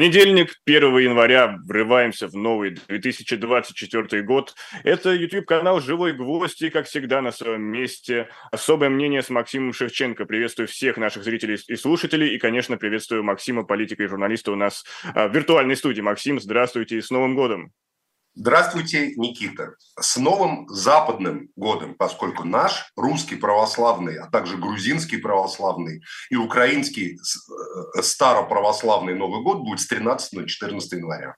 Понедельник, 1 января, врываемся в новый 2024 год. Это YouTube-канал «Живой гвоздь» и, как всегда, на своем месте особое мнение с Максимом Шевченко. Приветствую всех наших зрителей и слушателей, и, конечно, приветствую Максима, политика и журналиста у нас а, в виртуальной студии. Максим, здравствуйте и с Новым годом! Здравствуйте, Никита. С новым западным годом, поскольку наш русский православный, а также грузинский православный и украинский э, староправославный Новый год будет с 13 на 14 января.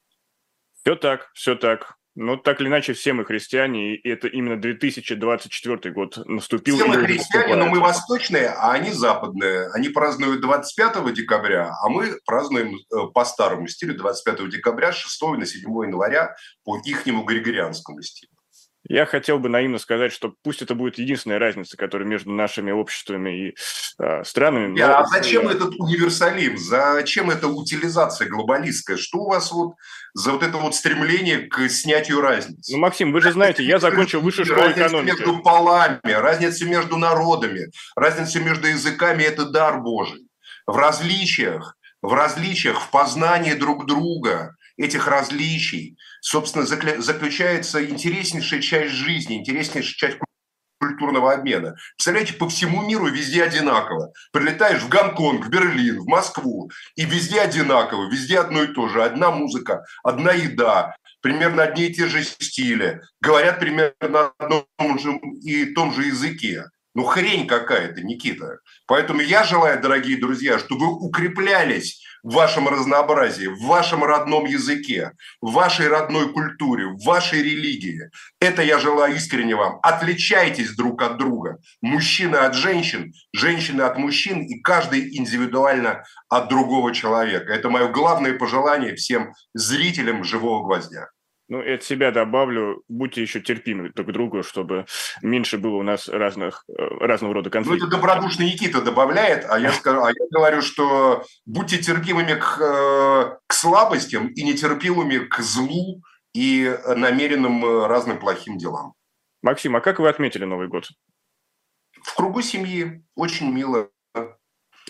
Все так, все так. Ну, так или иначе, все мы христиане, и это именно 2024 год наступил. Все мы христиане, но мы восточные, а они западные. Они празднуют 25 декабря, а мы празднуем э, по старому стилю 25 декабря, 6 на 7 января по ихнему григорианскому стилю. Я хотел бы наивно сказать, что пусть это будет единственная разница, которая между нашими обществами и э, странами. Но... А зачем этот универсализм? Зачем эта утилизация глобалистская? Что у вас вот за вот это вот стремление к снятию разницы? Ну, Максим, вы же знаете, я закончил высшую школу разница экономики. между полами, разница между народами, разница между языками – это дар Божий. В различиях, в различиях, в познании друг друга этих различий – собственно, заключается интереснейшая часть жизни, интереснейшая часть культурного обмена. Представляете, по всему миру везде одинаково. Прилетаешь в Гонконг, в Берлин, в Москву, и везде одинаково, везде одно и то же. Одна музыка, одна еда, примерно одни и те же стили, говорят примерно на одном же и том же языке. Ну, хрень какая-то, Никита. Поэтому я желаю, дорогие друзья, чтобы вы укреплялись в вашем разнообразии, в вашем родном языке, в вашей родной культуре, в вашей религии. Это я желаю искренне вам. Отличайтесь друг от друга. Мужчины от женщин, женщины от мужчин и каждый индивидуально от другого человека. Это мое главное пожелание всем зрителям «Живого гвоздя». Ну, и от себя добавлю, будьте еще терпимы друг к другу, чтобы меньше было у нас разных, э, разного рода конфликтов. Ну, это добродушный Никита добавляет, а я, скажу, а я говорю, что будьте терпимыми к, э, к слабостям и нетерпимыми к злу и намеренным э, разным плохим делам. Максим, а как вы отметили Новый год? В кругу семьи. Очень мило.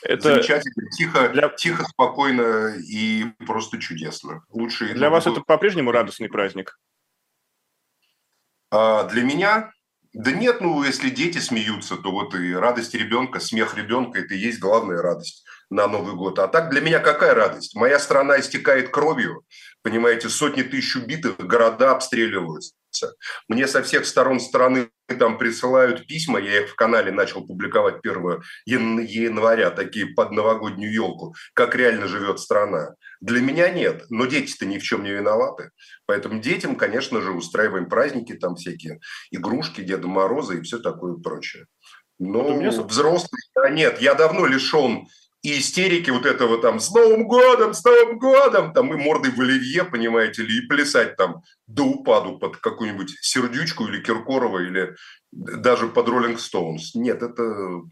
Это замечательно, тихо, для... тихо, спокойно и просто чудесно. Лучшие. Для вас это по-прежнему радостный праздник? А, для меня да нет, ну если дети смеются, то вот и радость ребенка, смех ребенка – это и есть главная радость на Новый год. А так для меня какая радость? Моя страна истекает кровью, понимаете, сотни тысяч убитых, города обстреливаются меняется. Мне со всех сторон страны там присылают письма, я их в канале начал публиковать 1 января, такие под новогоднюю елку, как реально живет страна. Для меня нет, но дети-то ни в чем не виноваты. Поэтому детям, конечно же, устраиваем праздники, там всякие игрушки, Деда Мороза и все такое прочее. Но вот взрослые, а нет, я давно лишен и истерики вот этого там «С Новым годом! С Новым годом!» там и мордой в оливье, понимаете ли, и плясать там до упаду под какую-нибудь Сердючку или Киркорова, или даже под Роллинг Стоунс. Нет, это...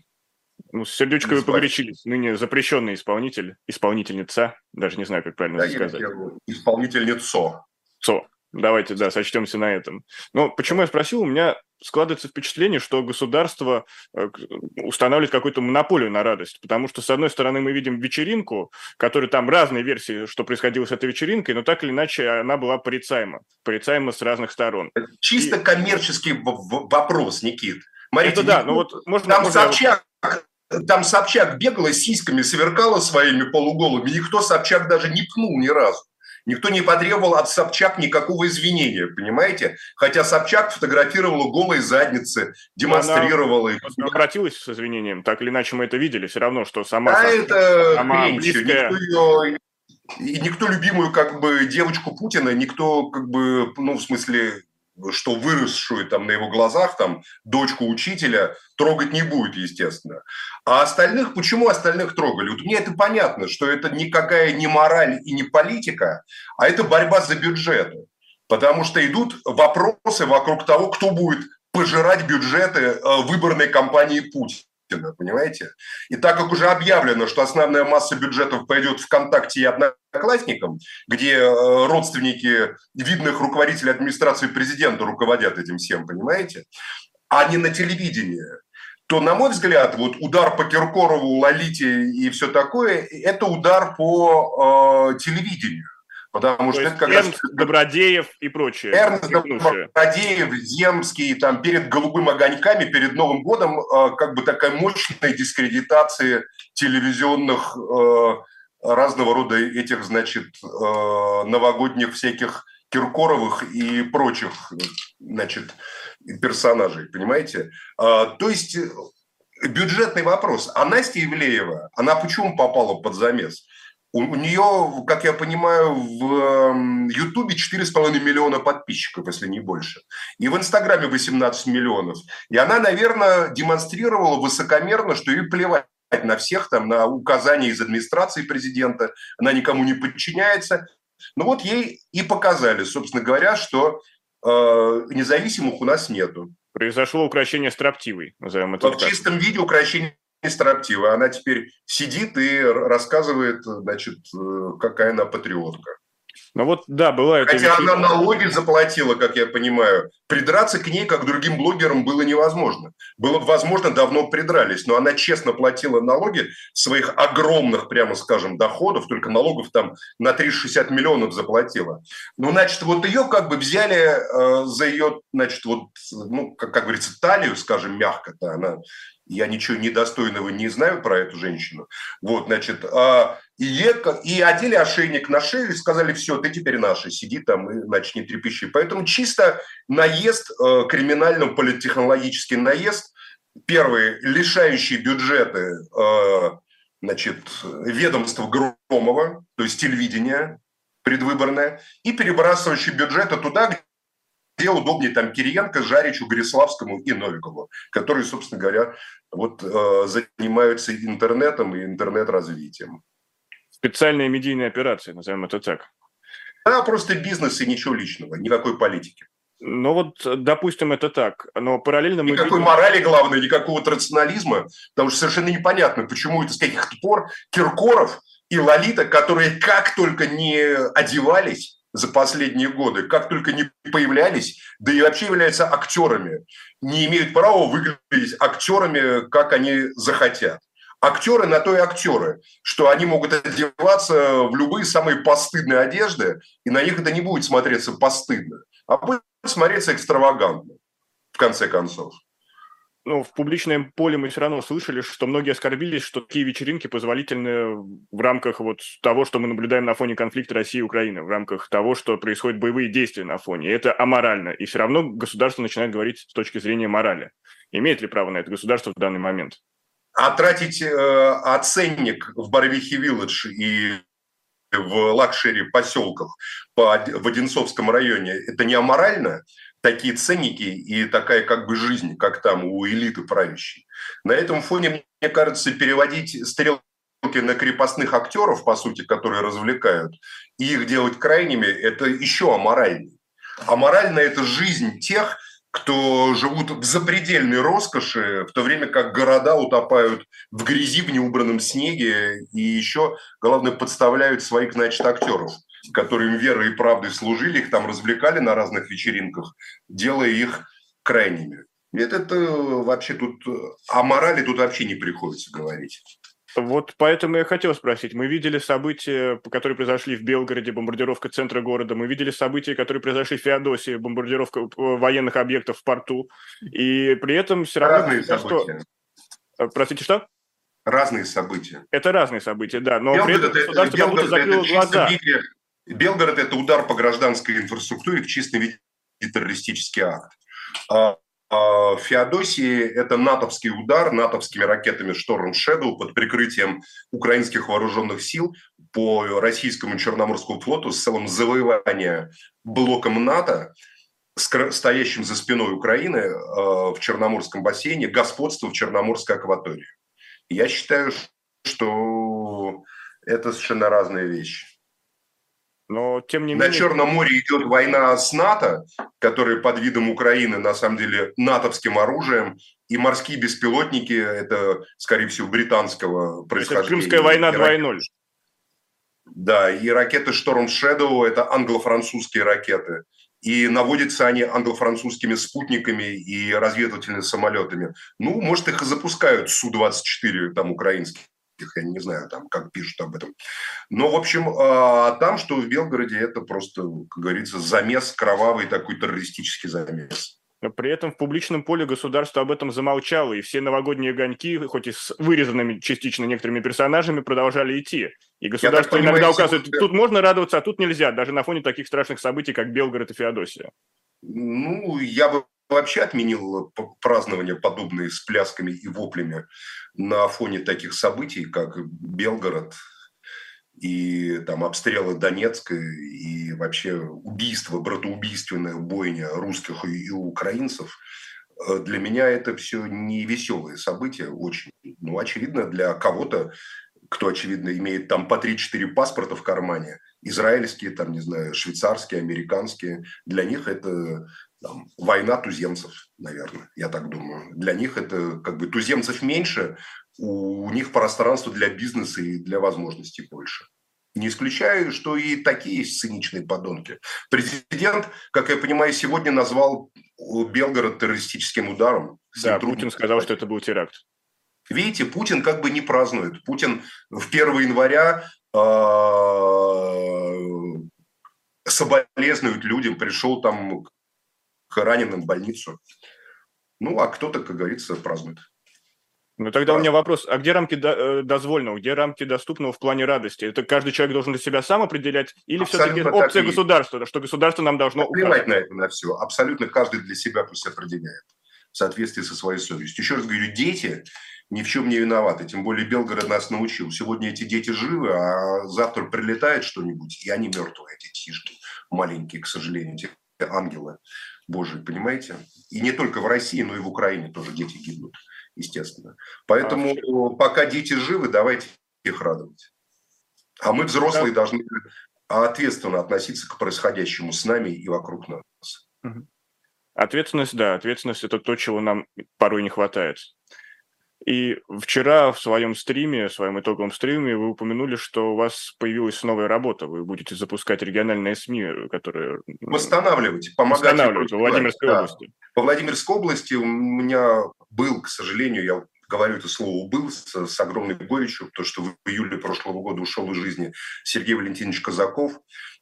Ну, с Сердючкой вы погорячились. Ныне запрещенный исполнитель, исполнительница, даже не знаю, как правильно да, сказать. Исполнительницо. Цо. Давайте, да, сочтемся на этом. Но почему я спросил, у меня складывается впечатление, что государство э, устанавливает какую-то монополию на радость, потому что, с одной стороны, мы видим вечеринку, которая там разные версии, что происходило с этой вечеринкой, но так или иначе она была порицаема, порицаема с разных сторон. Чисто И... коммерческий вопрос, Никит. Смотрите, Это да, ну вот можно... Там можно Собчак, там Собчак бегала сиськами, сверкала своими полуголыми, никто Собчак даже не пнул ни разу. Никто не потребовал от Собчак никакого извинения, понимаете? Хотя Собчак фотографировала голые задницы, демонстрировала. Она обратилась с извинением, так или иначе мы это видели, все равно, что сама... Собчак, это сама хрень, близкая... никто ее... И никто любимую как бы девочку Путина, никто как бы, ну, в смысле, что выросшую там на его глазах, там, дочку учителя, трогать не будет, естественно. А остальных, почему остальных трогали? Вот мне это понятно, что это никакая не мораль и не политика, а это борьба за бюджеты. Потому что идут вопросы вокруг того, кто будет пожирать бюджеты э, выборной кампании Путина. Понимаете? И так как уже объявлено, что основная масса бюджетов пойдет ВКонтакте и Одноклассникам, где э, родственники видных руководителей администрации президента руководят этим всем, понимаете? А не на телевидении то, на мой взгляд, вот удар по Киркорову, Лолите и все такое, это удар по э, телевидению. Потому То что это как Эрнст, раз... Добродеев и прочее. Эрнст Добродеев, Земский, там, перед «Голубым огоньками», перед Новым годом, э, как бы такая мощная дискредитация телевизионных э, разного рода этих, значит, э, новогодних всяких Киркоровых и прочих, значит, персонажей, понимаете? То есть бюджетный вопрос. А Настя Ивлеева, она почему попала под замес? У, у нее, как я понимаю, в Ютубе 4,5 миллиона подписчиков, если не больше. И в Инстаграме 18 миллионов. И она, наверное, демонстрировала высокомерно, что ей плевать на всех, там, на указания из администрации президента, она никому не подчиняется. Ну вот ей и показали, собственно говоря, что э, независимых у нас нету. Произошло украшение строптивой, назовем это так. В чистом виде украшение строптивой. Она теперь сидит и рассказывает, значит, э, какая она патриотка. Ну вот, да, бывает. Хотя она налоги заплатила, как я понимаю. Придраться к ней, как другим блогерам, было невозможно. Было бы возможно, давно придрались. Но она честно платила налоги своих огромных, прямо скажем, доходов. Только налогов там на 360 миллионов заплатила. Ну, значит, вот ее как бы взяли э, за ее, значит, вот, ну, как, как говорится, талию, скажем, мягко-то. Она я ничего недостойного не знаю про эту женщину. Вот, значит, а, и, и одели ошейник на шею и сказали, все, ты теперь наша, сиди там и начни трепещи. Поэтому чисто наезд, э, криминально-политтехнологический наезд, первый, лишающий бюджеты э, значит, ведомства Громова, то есть телевидение предвыборное, и перебрасывающий бюджеты туда, где удобнее там Кириенко, Жаричу, Гориславскому и Новикову, которые, собственно говоря, вот э, занимаются интернетом и интернет-развитием. Специальная медийная операция, назовем это так. Да, просто бизнес и ничего личного, никакой политики. Ну вот, допустим, это так, но параллельно мы... Никакой видим... морали, главное, никакого рационализма, потому что совершенно непонятно, почему это с каких-то пор Киркоров и Лолита, которые как только не одевались, за последние годы, как только не появлялись, да и вообще являются актерами, не имеют права выглядеть актерами, как они захотят. Актеры на то и актеры, что они могут одеваться в любые самые постыдные одежды, и на них это не будет смотреться постыдно, а будет смотреться экстравагантно, в конце концов ну, в публичном поле мы все равно слышали, что многие оскорбились, что такие вечеринки позволительны в рамках вот того, что мы наблюдаем на фоне конфликта России и Украины, в рамках того, что происходят боевые действия на фоне. И это аморально. И все равно государство начинает говорить с точки зрения морали. Имеет ли право на это государство в данный момент? А тратить э, оценник в Барвихе-Вилледж и в luxury поселках по, в Одинцовском районе, это не аморально? такие ценники и такая как бы жизнь, как там у элиты правящей. На этом фоне, мне кажется, переводить стрелки на крепостных актеров, по сути, которые развлекают, и их делать крайними, это еще аморальнее. Аморально – это жизнь тех, кто живут в запредельной роскоши, в то время как города утопают в грязи, в неубранном снеге, и еще, главное, подставляют своих, значит, актеров – которые им верой и правдой служили, их там развлекали на разных вечеринках, делая их крайними. Это, это вообще тут о морали тут вообще не приходится говорить. Вот поэтому я хотел спросить. Мы видели события, которые произошли в Белгороде, бомбардировка центра города. Мы видели события, которые произошли в Феодосии, бомбардировка э, военных объектов в порту. И при этом все равно... Разные события. Что... Э, простите, что? Разные события. Это разные события, да. Но Белгород, при этом государство как будто закрыло глаза. Виде, Белгород – это удар по гражданской инфраструктуре в чистом виде террористический акт. А, Феодосии это натовский удар натовскими ракетами Storm Shadow под прикрытием украинских вооруженных сил по российскому Черноморскому флоту с целым завоевания блоком НАТО, стоящим за спиной Украины а, в Черноморском бассейне, господство в Черноморской акватории. Я считаю, что это совершенно разные вещи. Но, тем не менее... На Черном море идет война с НАТО, которая под видом Украины, на самом деле, натовским оружием, и морские беспилотники, это, скорее всего, британского происхождения. Это Крымская война 2.0. Да, и ракеты Storm Shadow – это англо-французские ракеты. и наводятся они англо-французскими спутниками и разведывательными самолетами. Ну, может, их и запускают Су-24, там, украинских, я не знаю, там, как пишут об этом. Но, в общем, а там, что в Белгороде, это просто, как говорится, замес, кровавый такой террористический замес. Но при этом в публичном поле государство об этом замолчало, и все новогодние огоньки, хоть и с вырезанными частично некоторыми персонажами, продолжали идти. И государство понимаю, иногда указывает, сегодня... тут можно радоваться, а тут нельзя, даже на фоне таких страшных событий, как Белгород и Феодосия. Ну, я бы вообще отменил празднование подобные с плясками и воплями на фоне таких событий, как Белгород, и там обстрелы Донецка, и вообще убийство, братоубийственная бойня русских и украинцев, э, для меня это все не веселые события очень. Ну, очевидно, для кого-то, кто, очевидно, имеет там по 3-4 паспорта в кармане, израильские, там, не знаю, швейцарские, американские, для них это там, война туземцев, наверное, я так думаю. Для них это как бы туземцев меньше, у них пространство для бизнеса и для возможностей больше. Не исключаю, что и такие есть циничные подонки. Президент, как я понимаю, сегодня назвал Белгород террористическим ударом. Да, Путин сказал, что это был теракт. Видите, Путин как бы не празднует. Путин в 1 января э, соболезнует людям, пришел там к раненым в больницу. Ну, а кто-то, как говорится, празднует. Ну тогда у меня вопрос, а где рамки э, дозвольного, где рамки доступного в плане радости? Это каждый человек должен для себя сам определять или все-таки опция государства, что государство нам должно Плевать на это, на все. Абсолютно каждый для себя пусть определяет в соответствии со своей совестью. Еще раз говорю, дети ни в чем не виноваты, тем более Белгород нас научил. Сегодня эти дети живы, а завтра прилетает что-нибудь, и они мертвые, эти тишки маленькие, к сожалению, эти ангелы Божии, понимаете? И не только в России, но и в Украине тоже дети гибнут естественно. Поэтому а... пока дети живы, давайте их радовать. А мы, взрослые, да. должны ответственно относиться к происходящему с нами и вокруг нас. Ответственность, да, ответственность – это то, чего нам порой не хватает. И вчера в своем стриме, в своем итоговом стриме вы упомянули, что у вас появилась новая работа. Вы будете запускать региональные СМИ, которые... Восстанавливать, помогать. Восстанавливать в Владимирской да. области. По Владимирской области у меня был, к сожалению, я говорю это слово «был» с, с огромной горечью, потому что в июле прошлого года ушел из жизни Сергей Валентинович Казаков,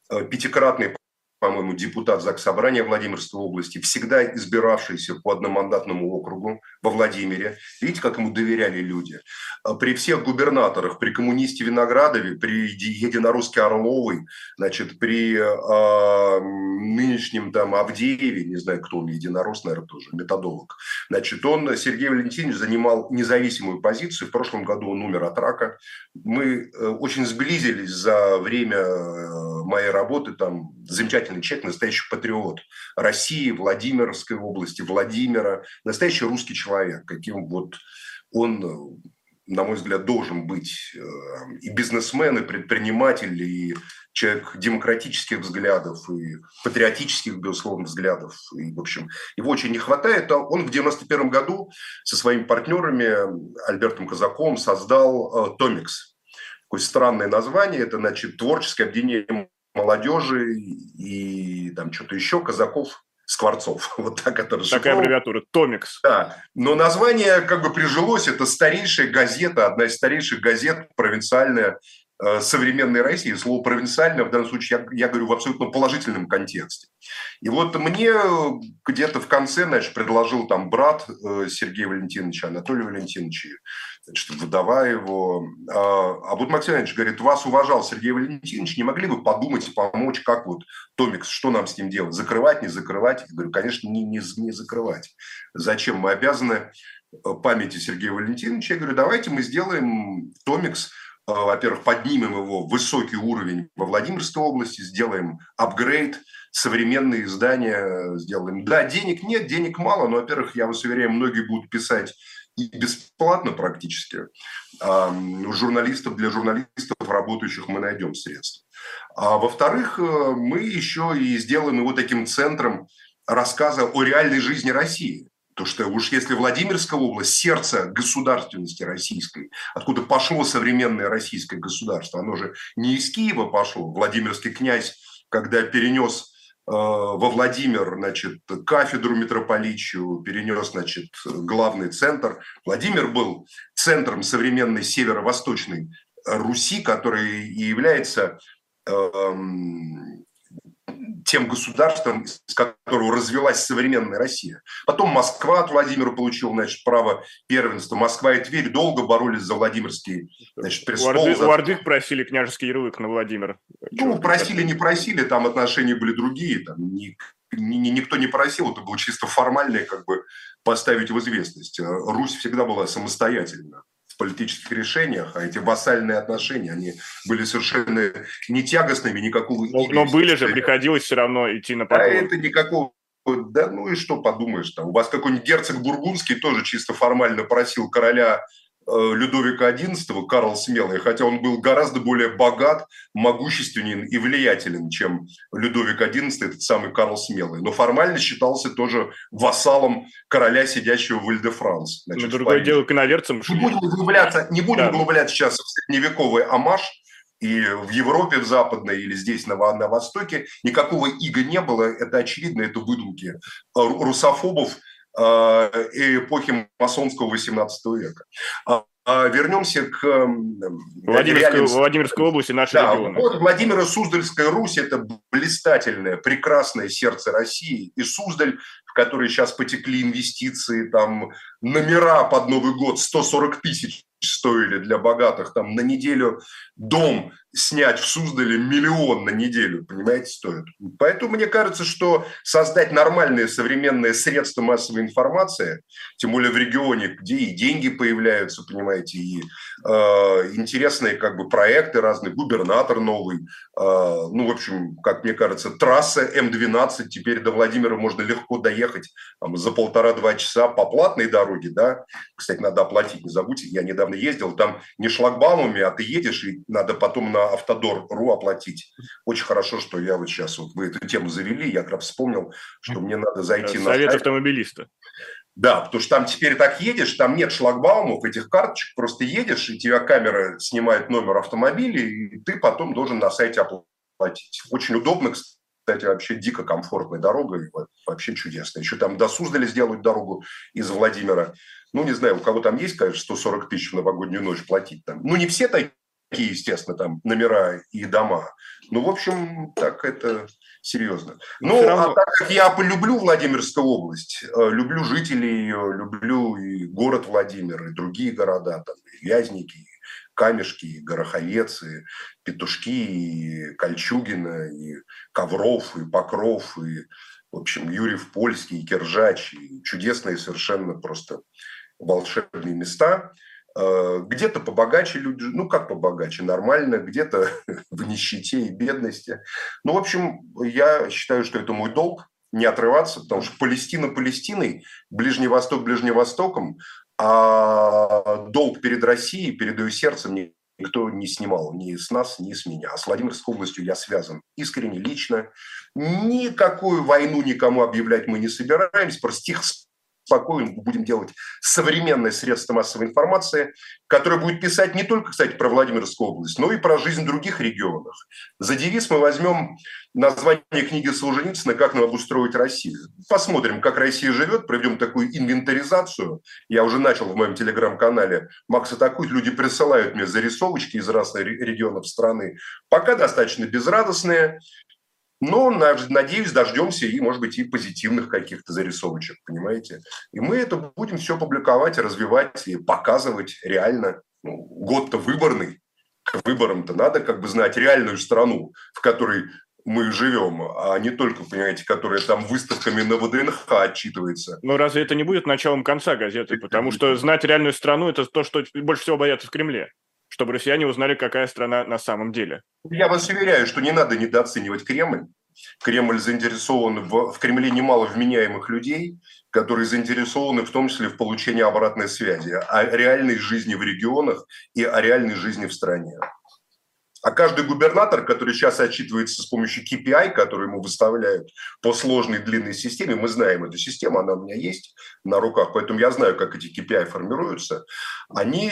э, пятикратный по-моему, депутат ЗАГС Собрания Владимирской области, всегда избиравшийся по одномандатному округу во Владимире. Видите, как ему доверяли люди. А при всех губернаторах, при коммунисте Виноградове, при единоруске Орловой, значит, при э, нынешнем там Авдееве, не знаю, кто он, единорос, наверное, тоже, методолог, значит, он, Сергей Валентинович, занимал независимую позицию. В прошлом году он умер от рака. Мы э, очень сблизились за время э, моей работы, там, замечательный человек, настоящий патриот России, Владимирской области, Владимира, настоящий русский человек, каким вот он, на мой взгляд, должен быть э, и бизнесмен, и предприниматель, и человек демократических взглядов и патриотических, безусловно, взглядов. И, в общем, его очень не хватает. А он в 91 году со своими партнерами Альбертом Казаком создал Томикс. Такое странное название. Это, значит, творческое объединение молодежи и там что-то еще, Казаков, Скворцов. Вот так это расшифровано. Такая аббревиатура, Томикс. Да, но название как бы прижилось, это старейшая газета, одна из старейших газет провинциальная Э, современной России. Слово «провинциально» в данном случае я, я говорю в абсолютно положительном контексте. И вот мне где-то в конце, значит, предложил там брат э, Сергея Валентиновича, Анатолия Валентиновича, значит, вдова его. А, а вот Максимович говорит, вас уважал Сергей Валентинович, не могли бы подумать помочь, как вот Томикс, что нам с ним делать? Закрывать, не закрывать? Я говорю, конечно, не, не, не закрывать. Зачем? Мы обязаны э, памяти Сергея Валентиновича. Я говорю, давайте мы сделаем Томикс – Э, во-первых, поднимем его в высокий уровень во Владимирской области, сделаем апгрейд, современные издания сделаем. Да, денег нет, денег мало, но, во-первых, я вас уверяю, многие будут писать и бесплатно практически. А у журналистов, для журналистов, работающих, мы найдем средства. А во-вторых, э, мы еще и сделаем его таким центром рассказа о реальной жизни России. То что уж если Владимирская область, сердце государственности российской, откуда пошло современное российское государство, оно же не из Киева пошло. Владимирский князь, когда перенес во Владимир, значит, кафедру митрополичью, перенес, значит, главный центр. Владимир был центром современной северо-восточной Руси, который и является эм, тем государством, из которого развелась современная Россия. Потом Москва от Владимира получила значит, право первенства. Москва и Тверь долго боролись за Владимирский значит, престол. У, Орды, за... у Ордых просили княжеский ярлык на Владимир. Ну, Чего просили, не просили, там отношения были другие. Там ни, ни, никто не просил, это было чисто формальное, как бы поставить в известность. Русь всегда была самостоятельна политических решениях, а эти вассальные отношения, они были совершенно не тягостными, никакого... Но, но были же, приходилось все равно идти на поклон. А это никакого да ну и что подумаешь там. У вас какой-нибудь герцог Бургундский тоже чисто формально просил короля Людовика XI, Карл Смелый, хотя он был гораздо более богат, могущественен и влиятелен, чем Людовик XI, этот самый Карл Смелый. Но формально считался тоже вассалом короля, сидящего в Иль-де-Франс. Но другое дело к иноверцам. Не будем углубляться, не будем да. углубляться сейчас в средневековый амаш, и в Европе, в Западной или здесь на, на Востоке никакого ига не было. Это очевидно, это выдумки русофобов, Э, эпохи масонского XVIII века. А, а вернемся к Владимирской, Владимирской области, нашей да, регионы. Вот Владимира Суздальская Русь – это блистательное, прекрасное сердце России. И Суздаль, в который сейчас потекли инвестиции, там номера под Новый год 140 тысяч стоили для богатых, там на неделю дом снять в Суздале миллион на неделю, понимаете, стоит. Поэтому мне кажется, что создать нормальные современные средства массовой информации, тем более в регионе, где и деньги появляются, понимаете, и э, интересные как бы проекты разные, губернатор новый, э, ну, в общем, как мне кажется, трасса М12, теперь до Владимира можно легко доехать там, за полтора-два часа по платной дороге, да, кстати, надо оплатить, не забудьте, я недавно ездил, там не шлагбаумами, а ты едешь, и надо потом на Автодор.ру оплатить. Очень хорошо, что я вот сейчас, вот вы эту тему завели, я как вспомнил, что мне надо зайти Совет на Совет автомобилиста. Да, потому что там теперь так едешь, там нет шлагбаумов, этих карточек, просто едешь, и тебя камера снимает номер автомобиля, и ты потом должен на сайте оплатить. Очень удобно, кстати, вообще дико комфортная дорога, вообще чудесная. Еще там до Суздали сделают дорогу из Владимира. Ну, не знаю, у кого там есть, конечно, 140 тысяч в новогоднюю ночь платить там. Ну, не все такие, естественно, там номера и дома. Ну, в общем, так это серьезно. Ну, равно... а так как я полюблю Владимирскую область, э, люблю жителей ее, люблю и город Владимир, и другие города, там, и Вязники, и Камешки, и Гороховец, и Петушки, и Кольчугина, и Ковров, и Покров, и, в общем, Юрьев Польский, и Киржач, и чудесные совершенно просто волшебные места. Э, где-то побогаче люди, ну как побогаче, нормально, где-то в нищете и бедности. Ну, в общем, я считаю, что это мой долг не отрываться, потому что Палестина Палестиной, Ближний Восток Ближним Востоком, а долг перед Россией, перед ее сердцем никто не снимал ни с нас, ни с меня. А с Владимирской областью я связан искренне, лично. Никакую войну никому объявлять мы не собираемся, просто тихо спокойно будем делать современное средство массовой информации, которое будет писать не только, кстати, про Владимирскую область, но и про жизнь в других регионах. За девиз мы возьмем название книги Солженицына «Как нам обустроить Россию». Посмотрим, как Россия живет, проведем такую инвентаризацию. Я уже начал в моем телеграм-канале Макс атакует. Люди присылают мне зарисовочки из разных регионов страны. Пока достаточно безрадостные. Но, надеюсь, дождемся и, может быть, и позитивных каких-то зарисовочек, понимаете? И мы это будем все публиковать, развивать и показывать реально. Ну, год-то выборный. К выборам-то надо как бы знать реальную страну, в которой мы живем, а не только, понимаете, которая там выставками на ВДНХ отчитывается. Но разве это не будет началом конца газеты? Потому что знать реальную страну – это то, что больше всего боятся в Кремле чтобы россияне узнали, какая страна на самом деле. Я вас уверяю, что не надо недооценивать Кремль. Кремль заинтересован в, в Кремле немало вменяемых людей, которые заинтересованы в том числе в получении обратной связи о реальной жизни в регионах и о реальной жизни в стране. А каждый губернатор, который сейчас отчитывается с помощью KPI, который ему выставляют по сложной длинной системе, мы знаем эту систему, она у меня есть на руках, поэтому я знаю, как эти KPI формируются, они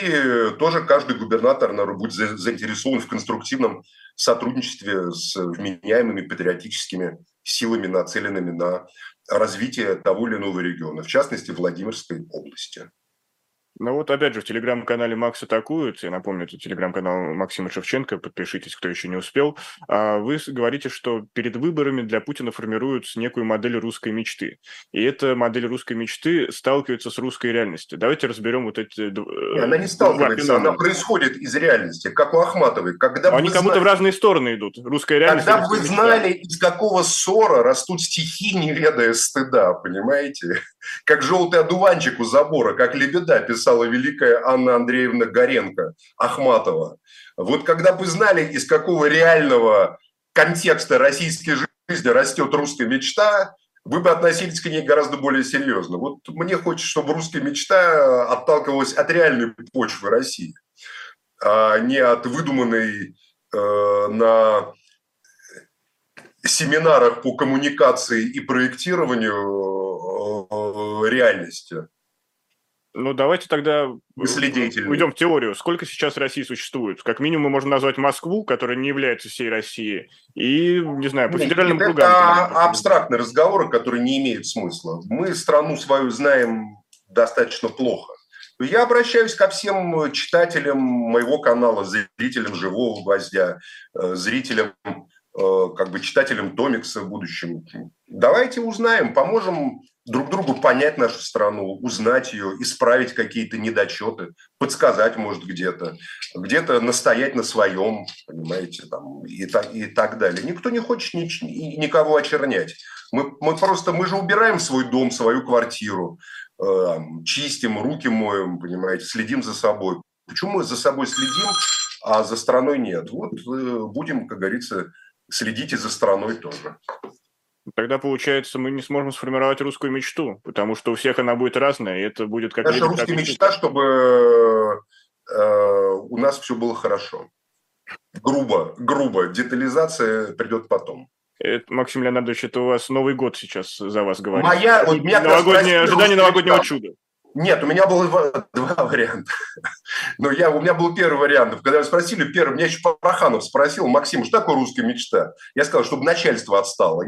тоже, каждый губернатор, наверное, будет заинтересован в конструктивном сотрудничестве с вменяемыми патриотическими силами, нацеленными на развитие того или иного региона, в частности, Владимирской области. Ну вот опять же в телеграм-канале Макс атакуют, я напомню, это телеграм-канал Максима Шевченко, подпишитесь, кто еще не успел. А вы говорите, что перед выборами для Путина формируют некую модель русской мечты. И эта модель русской мечты сталкивается с русской реальностью. Давайте разберем вот эти... Не, она не сталкивается, она происходит из реальности, как у Ахматовой. Когда Они как будто в разные стороны идут. Русская реальность. Когда вы знали, из какого ссора растут стихи, не ведая стыда, понимаете? Как желтый одуванчик у забора, как лебеда писал написала великая Анна Андреевна Горенко, Ахматова. Вот когда бы знали, из какого реального контекста российской жизни растет русская мечта, вы бы относились к ней гораздо более серьезно. Вот мне хочется, чтобы русская мечта отталкивалась от реальной почвы России, а не от выдуманной э, на семинарах по коммуникации и проектированию э, реальности. Ну, давайте тогда уйдем в теорию. Сколько сейчас России существует? Как минимум мы можем назвать Москву, которая не является всей Россией, и, не знаю, по федеральным Нет, кругам. Это абстрактные разговоры, которые не имеют смысла. Мы страну свою знаем достаточно плохо. Я обращаюсь ко всем читателям моего канала, зрителям «Живого гвоздя», э, зрителям, э, как бы читателям Томикса в будущем. Давайте узнаем, поможем друг другу понять нашу страну, узнать ее, исправить какие-то недочеты, подсказать, может, где-то, где-то настоять на своем, понимаете, там, и, так, и так далее. Никто не хочет ни, никого очернять. Мы, мы просто, мы же убираем свой дом, свою квартиру, э, чистим, руки моем, понимаете, следим за собой. Почему мы за собой следим, а за страной нет? Вот э, будем, как говорится, следите за страной тоже. Тогда, получается, мы не сможем сформировать русскую мечту, потому что у всех она будет разная, и это будет как... Наша русская мечта, чтобы э, у нас все было хорошо. Грубо, грубо. Детализация придет потом. Это, Максим Леонардович, это у вас Новый год сейчас за вас говорит. Моя, вот меня Новогоднее, ожидание новогоднего чуда. Нет, у меня было два варианта. Но я, у меня был первый вариант. Когда спросили, первый, меня еще Параханов спросил, Максим, что такое русская мечта? Я сказал, чтобы начальство отстало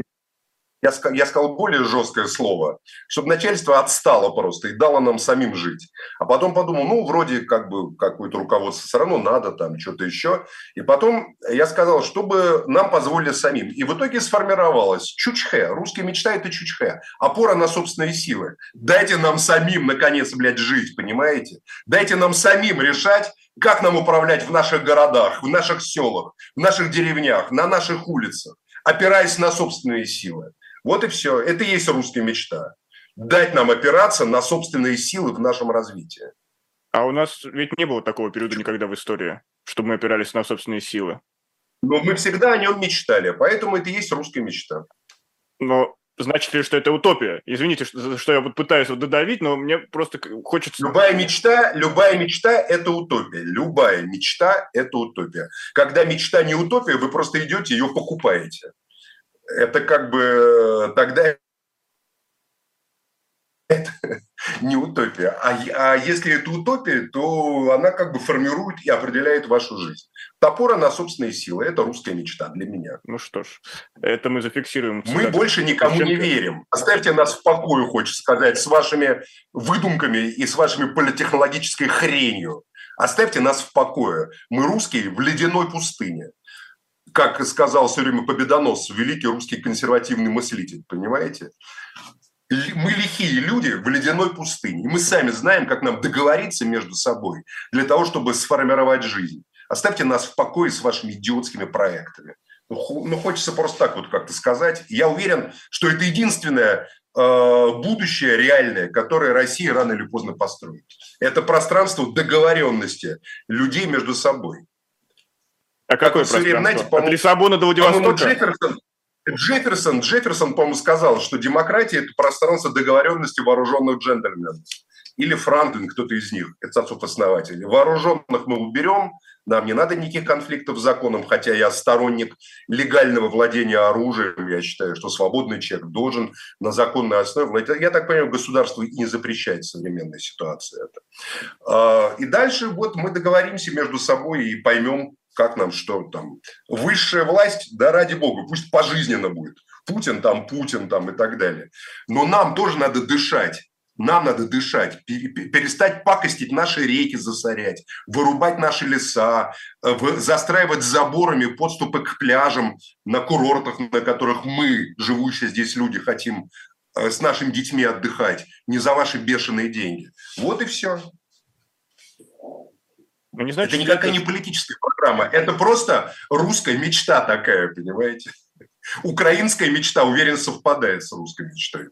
я, я сказал более жесткое слово, чтобы начальство отстало просто и дало нам самим жить. А потом подумал, ну, вроде как бы какое-то руководство все равно надо, там, что-то еще. И потом я сказал, чтобы нам позволили самим. И в итоге сформировалось чучхе. Русская мечта – это чучхе. Опора на собственные силы. Дайте нам самим, наконец, блядь, жить, понимаете? Дайте нам самим решать, как нам управлять в наших городах, в наших селах, в наших деревнях, на наших улицах, опираясь на собственные силы. Вот и все. Это и есть русская мечта. Дать нам опираться на собственные силы в нашем развитии. А у нас ведь не было такого периода никогда в истории, чтобы мы опирались на собственные силы. Но мы всегда о нем мечтали, поэтому это и есть русская мечта. Но значит ли, что это утопия? Извините, что, что я вот пытаюсь вот додавить, но мне просто хочется... Любая мечта, любая мечта – это утопия. Любая мечта – это утопия. Когда мечта не утопия, вы просто идете ее покупаете это как бы э, тогда это не утопия. А, а если это утопия, то она как бы формирует и определяет вашу жизнь. Топора на собственные силы – это русская мечта для меня. Ну что ж, это мы зафиксируем. Мы больше никому не верим. Оставьте нас в покое, хочется сказать, с вашими выдумками и с вашими политехнологической хренью. Оставьте нас в покое. Мы русские в ледяной пустыне как сказал все время Победоносцев, великий русский консервативный мыслитель, понимаете? Мы лихие люди в ледяной пустыне. И мы сами знаем, как нам договориться между собой для того, чтобы сформировать жизнь. Оставьте нас в покое с вашими идиотскими проектами. Ну, ну хочется просто так вот как-то сказать. Я уверен, что это единственное э, будущее реальное, которое Россия рано или поздно построит. Это пространство договоренности людей между собой. А какое пространство? Знаете, От Лиссабона до Владивостока? Джефферсон, Джефферсон, Джефферсон, по-моему, сказал, что демократия – это пространство договоренности вооруженных джентльменов. Или Франклин, кто-то из них, это отцов-основателей. Вооруженных мы уберем, нам не надо никаких конфликтов с законом, хотя я сторонник легального владения оружием. Я считаю, что свободный человек должен на законной основе владеть. Я так понимаю, государство и не запрещает современной ситуации это. А, и дальше вот мы договоримся между собой и поймем, как нам что там. Высшая власть, да ради бога, пусть пожизненно будет. Путин там, Путин там и так далее. Но нам тоже надо дышать. Нам надо дышать, перестать пакостить наши реки, засорять, вырубать наши леса, э, застраивать заборами подступы к пляжам на курортах, на которых мы, живущие здесь люди, хотим э, с нашими детьми отдыхать, не за ваши бешеные деньги. Вот и все. Ну, не значит, это никакая это... не политическая программа, это просто русская мечта такая, понимаете? Украинская мечта, уверен, совпадает с русской мечтой.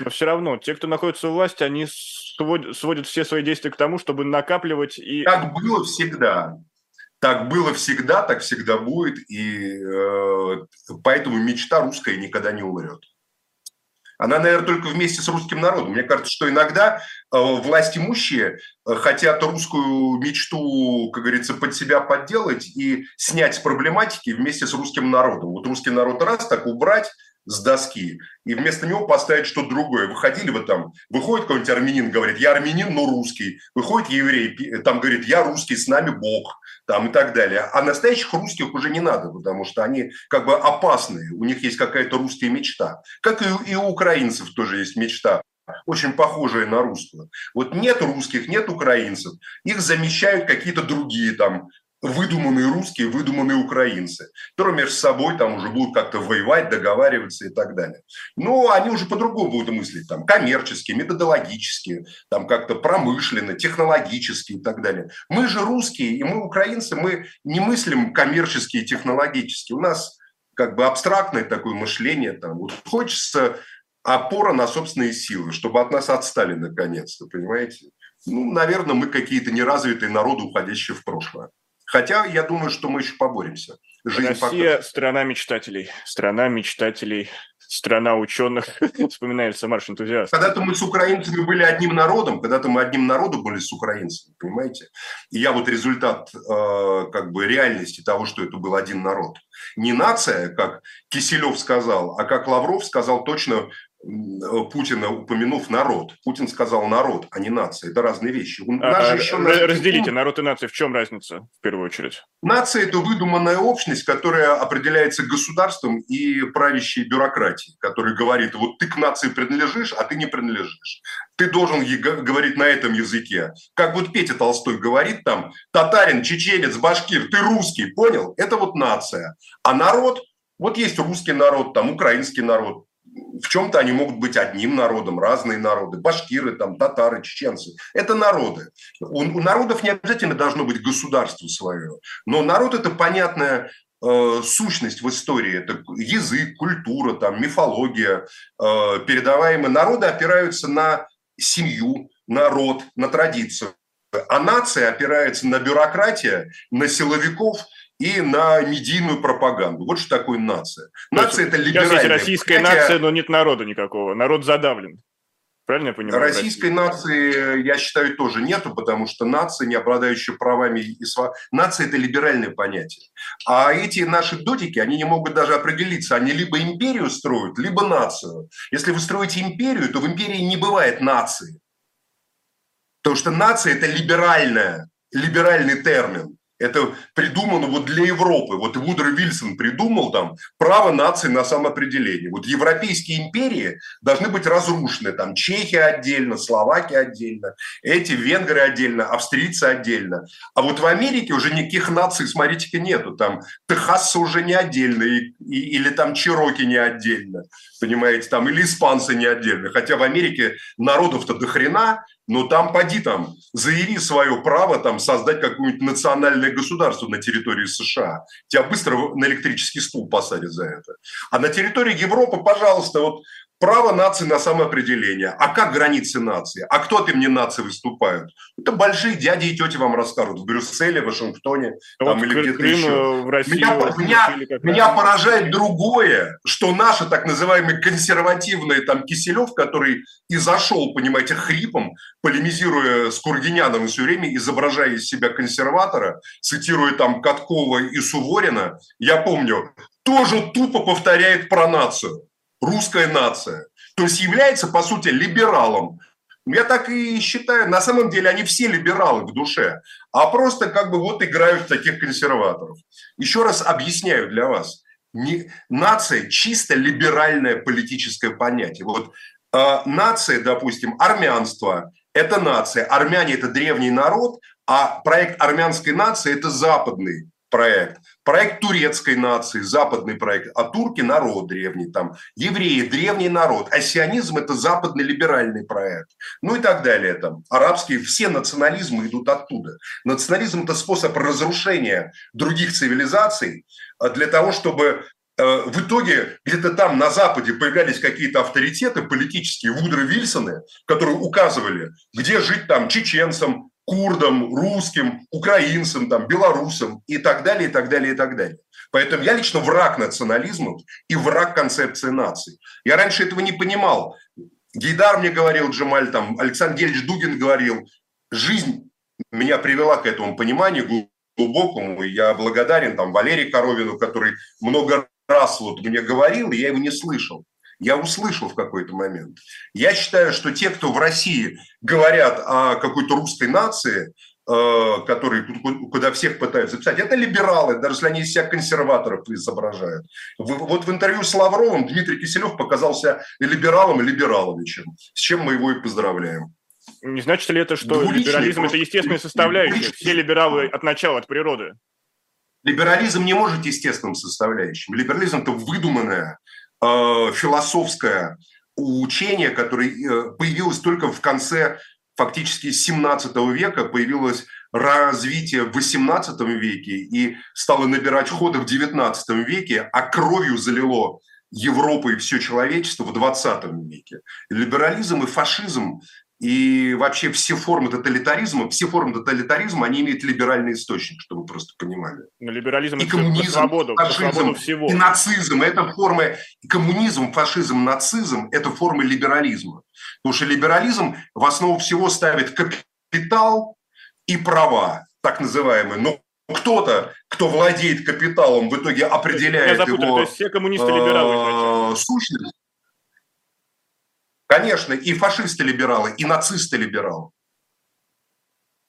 Но все равно, те, кто находится у власти, они сводят, сводят все свои действия к тому, чтобы накапливать и... Так было всегда. Так было всегда, так всегда будет, и э, поэтому мечта русская никогда не умрет. Она, наверное, только вместе с русским народом. Мне кажется, что иногда э, власть имущие э, хотят русскую мечту, как говорится, под себя подделать и снять с проблематики вместе с русским народом. Вот русский народ раз так убрать, с доски, и вместо него поставить что-то другое. Выходили бы там, выходит какой-нибудь армянин, говорит, я армянин, но русский. Выходит еврей, там говорит, я русский, с нами Бог, там и так далее. А настоящих русских уже не надо, потому что они как бы опасные, у них есть какая-то русская мечта. Как и, и у украинцев тоже есть мечта очень похожие на русскую. Вот нет русских, нет украинцев, их замещают какие-то другие там выдуманные русские, выдуманные украинцы, которые между собой там уже будут как-то воевать, договариваться и так далее. Но они уже по-другому будут мыслить, там, коммерчески, методологически, там, как-то промышленно, технологически и так далее. Мы же русские, и мы украинцы, мы не мыслим коммерчески и технологически. У нас как бы абстрактное такое мышление, там, вот хочется опора на собственные силы, чтобы от нас отстали наконец-то, понимаете? Ну, наверное, мы какие-то неразвитые народы, уходящие в прошлое. Хотя я думаю, что мы еще поборемся. Жизнь Россия покажет. – страна мечтателей, страна мечтателей, страна ученых, вспоминается марш энтузиаст. Когда-то мы с украинцами были одним народом, когда-то мы одним народом были с украинцами, понимаете? И я вот результат э, как бы реальности того, что это был один народ. Не нация, как Киселев сказал, а как Лавров сказал точно Путина, упомянув народ. Путин сказал народ, а не нация. Это разные вещи. У а, еще разделите народ и нация. В чем разница, в первую очередь? Нация – это выдуманная общность, которая определяется государством и правящей бюрократией, которая говорит, вот ты к нации принадлежишь, а ты не принадлежишь. Ты должен говорить на этом языке. Как вот Петя Толстой говорит там, татарин, чеченец, башкир, ты русский, понял? Это вот нация. А народ, вот есть русский народ, там украинский народ, в чем-то они могут быть одним народом, разные народы, башкиры, там, татары, чеченцы. Это народы. У, у народов не обязательно должно быть государство свое, но народ – это понятная э, сущность в истории. Это язык, культура, там, мифология, э, передаваемые. Народы опираются на семью, народ, на традицию. А нация опирается на бюрократию, на силовиков – и на медийную пропаганду. Вот что такое нация. Нация – это либеральная. Сейчас есть российская понятие... нация, но нет народа никакого. Народ задавлен. Правильно я понимаю? Российской нации, я считаю, тоже нету, потому что нация, не обладающая правами и сва... Нация – это либеральное понятие. А эти наши дотики, они не могут даже определиться. Они либо империю строят, либо нацию. Если вы строите империю, то в империи не бывает нации. Потому что нация – это либеральная, либеральный термин. Это придумано вот для Европы. Вот Вудро Вильсон придумал там право нации на самоопределение. Вот европейские империи должны быть разрушены. Там Чехия отдельно, Словакия отдельно, эти венгры отдельно, австрийцы отдельно. А вот в Америке уже никаких наций, смотрите-ка, нету. Там техасцы уже не отдельно, и, и, или там чероки не отдельно, понимаете, там, или испанцы не отдельно. Хотя в Америке народов-то до хрена, но там поди там, заяви свое право там создать какое-нибудь национальное государство на территории США. Тебя быстро на электрический стул посадят за это. А на территории Европы, пожалуйста, вот Право нации на самоопределение. А как границы нации? А кто от имени нации выступают? Это большие дяди и тети вам расскажут в Брюсселе, в Вашингтоне а там, вот или где-то еще. В России, меня, меня, меня поражает другое, что наши так называемые консервативные там Киселев, который и зашел, понимаете, хрипом, полемизируя с Кургиняном все время, изображая из себя консерватора, цитируя там Каткова и Суворина, я помню, тоже тупо повторяет про нацию русская нация. То есть является, по сути, либералом. Я так и считаю. На самом деле они все либералы в душе, а просто как бы вот играют в таких консерваторов. Еще раз объясняю для вас. Не, нация чисто либеральное политическое понятие. Вот э, нация, допустим, армянство – это нация. Армяне – это древний народ, а проект армянской нации – это западный проект. Проект турецкой нации, западный проект. А турки – народ древний, там, евреи – древний народ. А сионизм – это западный либеральный проект. Ну и так далее. Там. Арабские, все национализмы идут оттуда. Национализм – это способ разрушения других цивилизаций а, для того, чтобы э, в итоге где-то там на Западе появлялись какие-то авторитеты политические, Вудро Вильсоны, которые указывали, где жить там чеченцам, курдам, русским, украинцам, там, белорусам и так далее, и так далее, и так далее. Поэтому я лично враг национализма и враг концепции нации. Я раньше этого не понимал. Гейдар мне говорил, Джамаль, там, Александр Гельевич Дугин говорил, жизнь меня привела к этому пониманию глубокому, и я благодарен там Валерию Коровину, который много раз вот мне говорил, и я его не слышал я услышал в какой-то момент. Я считаю, что те, кто в России говорят о какой-то русской нации, э, которые куда всех пытаются записать, это либералы, даже если они из себя консерваторов изображают. Вот в интервью с Лавровым Дмитрий Киселев показался либералом, либераловичем, с чем мы его и поздравляем. Не значит ли это, что Двуличный, либерализм – это естественная составляющая? Все либералы от начала, от природы. Либерализм не может естественным составляющим. Либерализм – это выдуманная философское учение, которое э, появилось только в конце фактически 17 века, появилось развитие в 18 веке и стало набирать ходы в 19 веке, а кровью залило Европу и все человечество в 20 веке. Либерализм и фашизм и вообще все формы тоталитаризма, все формы тоталитаризма, они имеют либеральный источник, чтобы вы просто понимали. Но либерализм и коммунизм, свободу, фашизм, свободу всего. и нацизм – это формы, коммунизм, фашизм, нацизм – это формы либерализма. Потому что либерализм в основу всего ставит капитал и права, так называемые. Но кто-то, кто владеет капиталом, в итоге определяет его то есть все коммунисты либералы э, сущность. Конечно, и фашисты-либералы, и нацисты-либералы.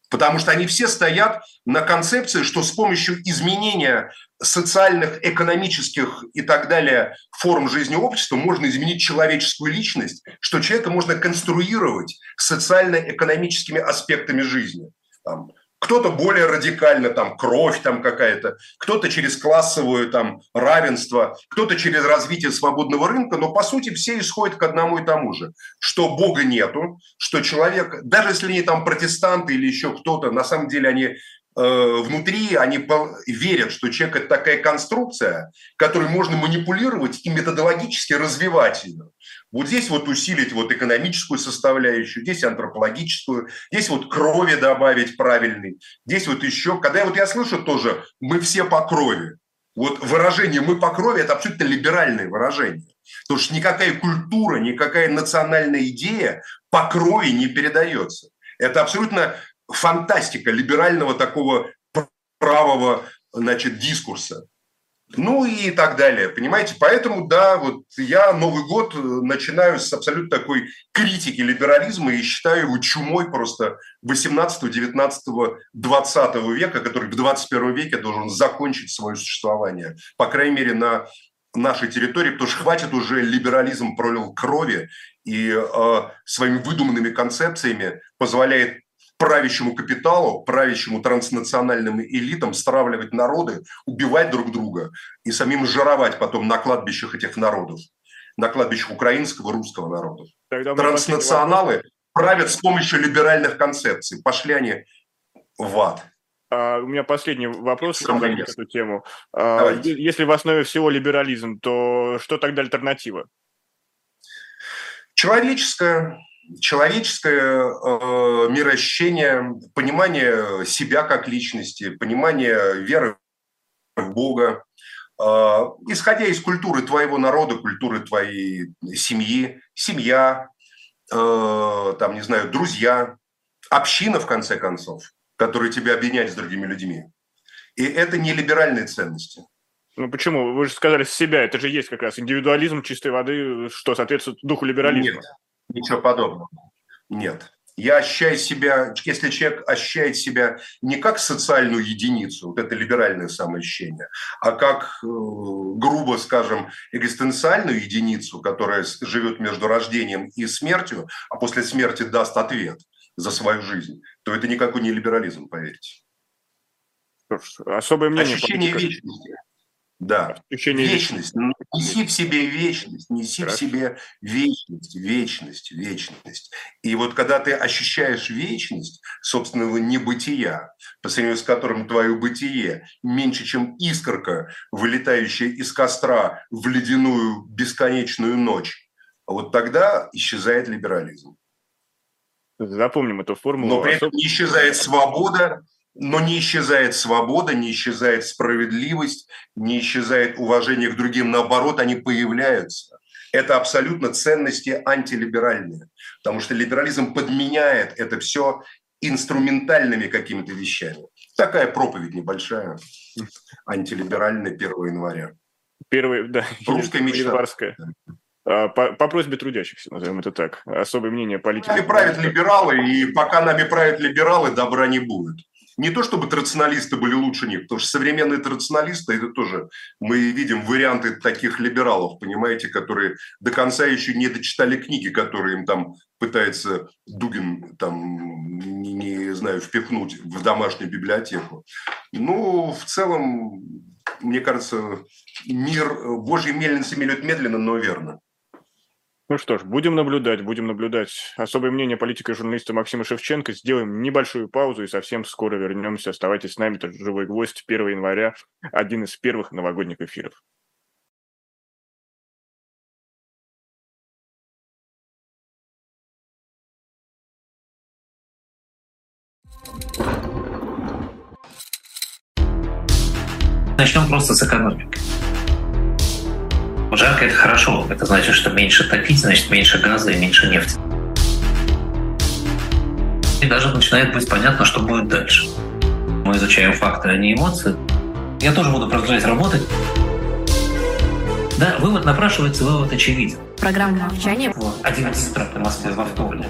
Потому что они все стоят на концепции, что с помощью изменения социальных, экономических и так далее форм жизни общества можно изменить человеческую личность, что человека можно конструировать социально-экономическими аспектами жизни. Там, кто-то более радикально, там, кровь там какая-то, кто-то через классовое там равенство, кто-то через развитие свободного рынка, но по сути все исходят к одному и тому же, что Бога нету, что человек, даже если они там протестанты или еще кто-то, на самом деле они э, внутри они верят, что человек это такая конструкция, которой можно манипулировать и методологически развивать ее. Вот здесь вот усилить вот экономическую составляющую, здесь антропологическую, здесь вот крови добавить правильный, здесь вот еще, когда вот я слышу тоже «мы все по крови», вот выражение «мы по крови» – это абсолютно либеральное выражение. Потому что никакая культура, никакая национальная идея по крови не передается. Это абсолютно фантастика либерального такого правого значит, дискурса. Ну и так далее, понимаете? Поэтому, да, вот я Новый год э, начинаю с абсолютно такой критики либерализма и считаю его чумой просто 18, 19, 20 века, который в 21 веке должен закончить свое существование. По крайней мере, на нашей территории, потому что хватит уже либерализм пролил крови и э, своими выдуманными концепциями позволяет правящему капиталу, правящему транснациональным элитам стравливать народы, убивать друг друга и самим жировать потом на кладбищах этих народов, на кладбищах украинского, русского народов. Тогда Транснационалы правят с помощью либеральных концепций. Пошли они в ад. А, у меня последний вопрос на эту тему. А, если в основе всего либерализм, то что тогда альтернатива? Человеческая человеческое э, мироощущение, понимание себя как личности, понимание веры в Бога, э, исходя из культуры твоего народа, культуры твоей семьи, семья, э, там, не знаю, друзья, община, в конце концов, которая тебя объединяет с другими людьми. И это не либеральные ценности. Ну почему? Вы же сказали с себя, это же есть как раз индивидуализм чистой воды, что соответствует духу либерализма. Нет, Ничего подобного. Нет. Я ощущаю себя, если человек ощущает себя не как социальную единицу, вот это либеральное самоощущение, а как, э, грубо скажем, экзистенциальную единицу, которая живет между рождением и смертью, а после смерти даст ответ за свою жизнь, то это никакой не либерализм, поверьте. Особое мнение. Ощущение политика. вечности. Да, Ощущение вечность. Неси в себе вечность, неси Хорошо. в себе вечность, вечность, вечность. И вот когда ты ощущаешь вечность собственного небытия, по сравнению с которым твое бытие меньше, чем искорка, вылетающая из костра в ледяную бесконечную ночь, вот тогда исчезает либерализм. Запомним эту формулу. Но при этом не исчезает свобода, но не исчезает свобода, не исчезает справедливость, не исчезает уважение к другим. Наоборот, они появляются. Это абсолютно ценности антилиберальные, потому что либерализм подменяет это все инструментальными какими-то вещами. Такая проповедь небольшая, антилиберальная 1 января. Первый, да, русская мечта. Январская. А, по, по просьбе трудящихся, назовем это так. Особое мнение политики. Нами правят либералы, и пока нами правят либералы, добра не будет не то чтобы традиционалисты были лучше них, потому что современные традиционалисты, это тоже мы видим варианты таких либералов, понимаете, которые до конца еще не дочитали книги, которые им там пытается Дугин там, не, не знаю, впихнуть в домашнюю библиотеку. Ну, в целом, мне кажется, мир Божьей мельницами идет медленно, но верно. Ну что ж, будем наблюдать, будем наблюдать. Особое мнение политика и журналиста Максима Шевченко. Сделаем небольшую паузу и совсем скоро вернемся. Оставайтесь с нами, это «Живой гвоздь» 1 января, один из первых новогодних эфиров. Начнем просто с экономики. Жарко – это хорошо. Это значит, что меньше топить, значит, меньше газа и меньше нефти. И даже начинает быть понятно, что будет дальше. Мы изучаем факты, а не эмоции. Я тоже буду продолжать работать. Да, вывод напрашивается, вывод очевиден. Программа молчания. Вот, 11 утра по Москве во вторник.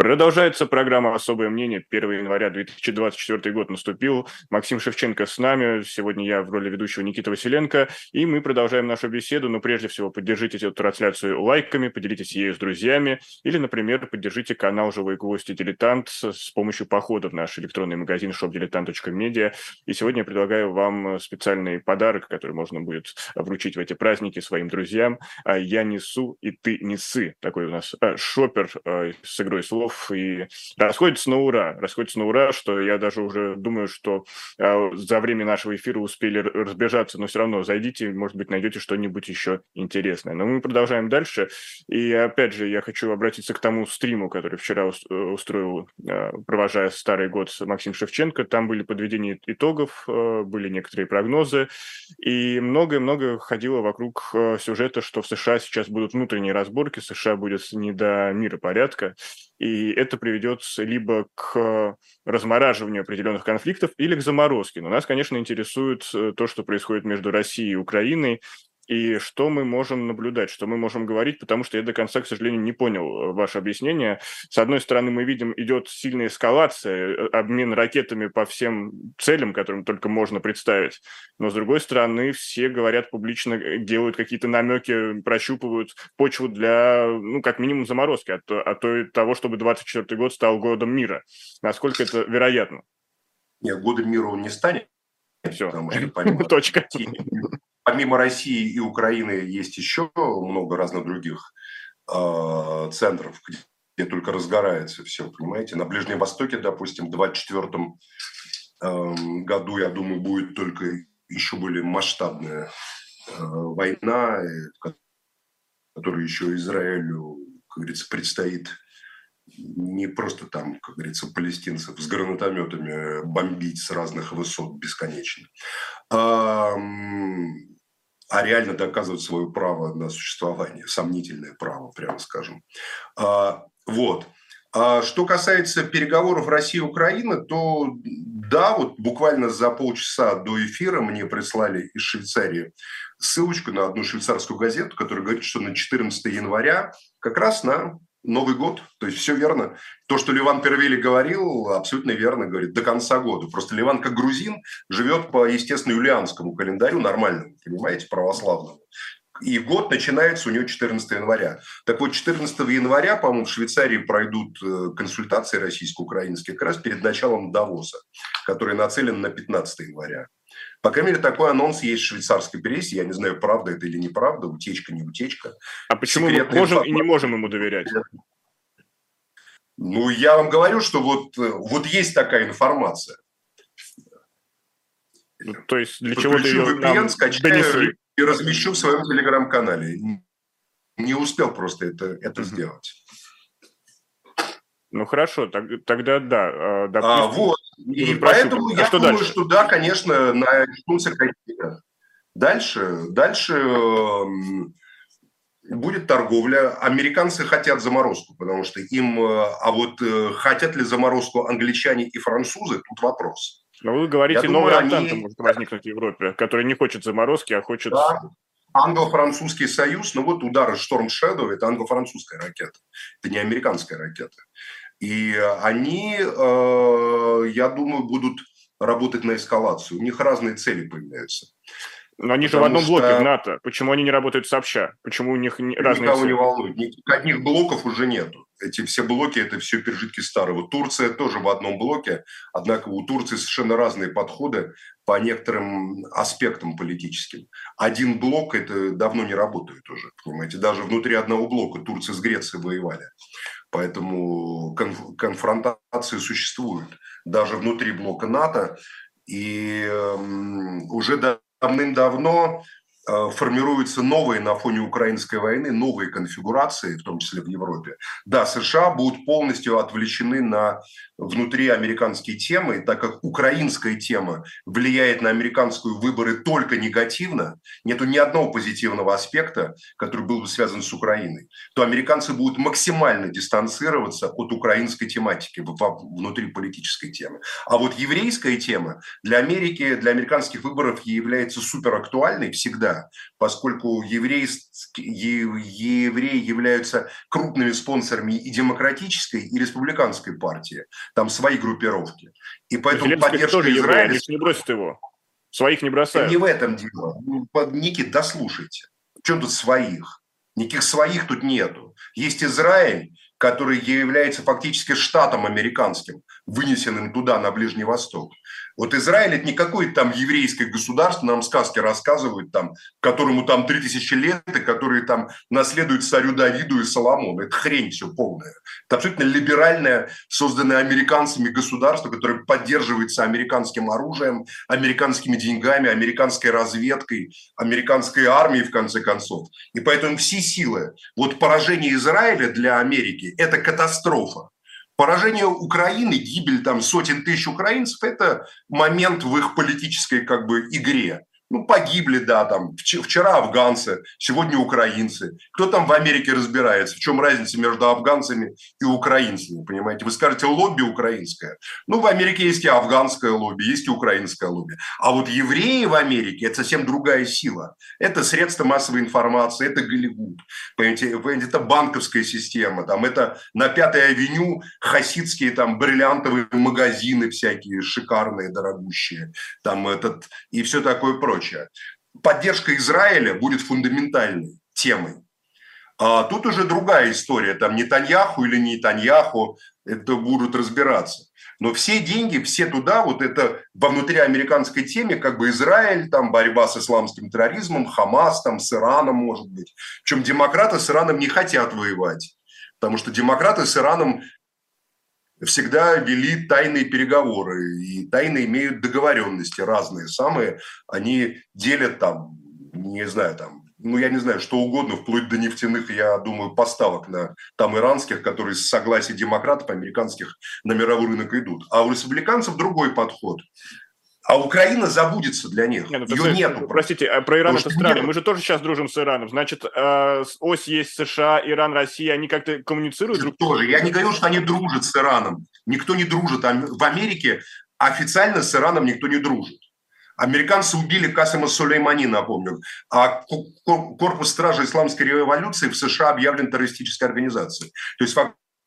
Продолжается программа «Особое мнение». 1 января 2024 год наступил. Максим Шевченко с нами. Сегодня я в роли ведущего Никита Василенко. И мы продолжаем нашу беседу. Но прежде всего поддержите эту трансляцию лайками, поделитесь ею с друзьями. Или, например, поддержите канал «Живой гвоздь и дилетант» с помощью похода в наш электронный магазин shopdiletant.media. И сегодня я предлагаю вам специальный подарок, который можно будет вручить в эти праздники своим друзьям. А «Я несу, и ты несы». Такой у нас а, шопер а, с игрой слов готов и расходится на ура. Расходится на ура, что я даже уже думаю, что э, за время нашего эфира успели разбежаться, но все равно зайдите, может быть, найдете что-нибудь еще интересное. Но мы продолжаем дальше. И опять же, я хочу обратиться к тому стриму, который вчера э, устроил, э, провожая старый год Максим Шевченко. Там были подведения итогов, были некоторые прогнозы, и многое-многое ходило вокруг сюжета, что в США сейчас будут внутренние разборки, США будет не до мира порядка, и это приведет либо к размораживанию определенных конфликтов или к заморозке. Но нас, конечно, интересует э, то, что происходит между Россией и Украиной, и что мы можем наблюдать, что мы можем говорить, потому что я до конца, к сожалению, не понял э, ваше объяснение. С одной стороны, мы видим, идет сильная эскалация, э, обмен ракетами по всем целям, которым только можно представить, но с другой стороны, все говорят публично, э, делают какие-то намеки, прощупывают почву для, ну, как минимум, заморозки, а то, а то и того, чтобы 24 год стал годом мира. Насколько это вероятно? Нет, годом мира он не станет. Все, точка помимо России и Украины есть еще много разных других э, центров, где только разгорается все, понимаете. На Ближнем Востоке, допустим, в 2024 э, году, я думаю, будет только еще более масштабная э, война, которую еще Израилю, как говорится, предстоит не просто там, как говорится, палестинцев с гранатометами бомбить с разных высот бесконечно, а, а реально доказывать свое право на существование, сомнительное право, прямо скажем. А, вот. А что касается переговоров России и Украины, то Да, вот буквально за полчаса до эфира мне прислали из Швейцарии ссылочку на одну швейцарскую газету, которая говорит, что на 14 января как раз на Новый год. То есть все верно. То, что Ливан Первели говорил, абсолютно верно говорит, до конца года. Просто Ливан, как грузин, живет по, естественно, юлианскому календарю, нормальному, понимаете, православному. И год начинается у него 14 января. Так вот, 14 января, по-моему, в Швейцарии пройдут э, консультации российско-украинские как раз перед началом Давоса, который нацелен на 15 января. По крайней мере, такой анонс есть в швейцарской прессе. Я не знаю, правда это или неправда, утечка, не утечка. А почему мы можем и не можем ему доверять? Ну, я вам говорю, что вот, вот есть такая информация. Ну, то есть для чего ты ее VPN, скачаю донесли? и размещу в своем телеграм-канале. Не успел просто это, это mm-hmm. сделать. Ну хорошо, так, тогда да. А, допустим, а, вот. И поэтому а я что думаю, дальше? что да, конечно, начнутся какие-то. Дальше, дальше эм, будет торговля. Американцы хотят заморозку, потому что им... Э, а вот э, хотят ли заморозку англичане и французы, тут вопрос. Но вы говорите, я новая думаю, Антанта они... может возникнуть в Европе, которая не хочет заморозки, а хочет... Да. Англо-французский союз, ну вот удары Storm Shadow – это англо-французская ракета, это не американская ракета. И они, э, я думаю, будут работать на эскалацию. У них разные цели появляются. Но они же в одном блоке в НАТО. Почему они не работают сообща? Почему у них разные Никого цели? не волнует. Никаких одних блоков уже нету. Эти все блоки – это все пережитки старого. Турция тоже в одном блоке, однако у Турции совершенно разные подходы по некоторым аспектам политическим. Один блок – это давно не работает уже, понимаете. Даже внутри одного блока Турция с Грецией воевали. Поэтому конф- конфронтации существуют даже внутри блока НАТО. И э, уже давным-давно формируются новые на фоне украинской войны, новые конфигурации, в том числе в Европе. Да, США будут полностью отвлечены на внутриамериканские темы, так как украинская тема влияет на американскую выборы только негативно, нету ни одного позитивного аспекта, который был бы связан с Украиной, то американцы будут максимально дистанцироваться от украинской тематики внутри политической темы. А вот еврейская тема для Америки, для американских выборов является суперактуальной всегда, поскольку евреи, являются крупными спонсорами и демократической, и республиканской партии. Там свои группировки. И поэтому Зеленский поддержка тоже Израиля... Евреи, не бросят его. Своих не бросают. Не в этом дело. Ну, Никит, дослушайте. В чем тут своих? Никаких своих тут нету. Есть Израиль, который является фактически штатом американским, вынесенным туда, на Ближний Восток. Вот Израиль – это не какое-то там еврейское государство, нам сказки рассказывают, там, которому там 3000 лет, и которые там наследуют царю Давиду и Соломону. Это хрень все полная. Это абсолютно либеральное, созданное американцами государство, которое поддерживается американским оружием, американскими деньгами, американской разведкой, американской армией, в конце концов. И поэтому все силы. Вот поражение Израиля для Америки – это катастрофа. Поражение Украины, гибель там сотен тысяч украинцев – это момент в их политической как бы игре. Ну, погибли, да, там, вчера афганцы, сегодня украинцы. Кто там в Америке разбирается? В чем разница между афганцами и украинцами, понимаете? Вы скажете, лобби украинское. Ну, в Америке есть и афганское лобби, есть и украинское лобби. А вот евреи в Америке – это совсем другая сила. Это средства массовой информации, это Голливуд, понимаете? Это банковская система, там, это на Пятой авеню хасидские там бриллиантовые магазины всякие шикарные, дорогущие, там этот, и все такое прочее прочее. Поддержка Израиля будет фундаментальной темой. А тут уже другая история, там Нетаньяху или не Нетаньяху, это будут разбираться. Но все деньги, все туда, вот это во внутриамериканской теме, как бы Израиль, там борьба с исламским терроризмом, Хамас, там с Ираном, может быть. Причем демократы с Ираном не хотят воевать. Потому что демократы с Ираном всегда вели тайные переговоры, и тайны имеют договоренности разные самые. Они делят там, не знаю, там, ну, я не знаю, что угодно, вплоть до нефтяных, я думаю, поставок на там иранских, которые с согласия демократов американских на мировой рынок идут. А у республиканцев другой подход а Украина забудется для них. Нет, ну, Ее нету. Простите, а про Иран это странно. Нет. Мы же тоже сейчас дружим с Ираном. Значит, э, ось есть США, Иран, Россия, они как-то коммуницируют друг Тоже. Я не говорю, что они дружат с Ираном. Никто не дружит. В Америке официально с Ираном никто не дружит. Американцы убили Касима Сулеймани, напомню. А корпус стражи исламской революции в США объявлен террористической организацией. То есть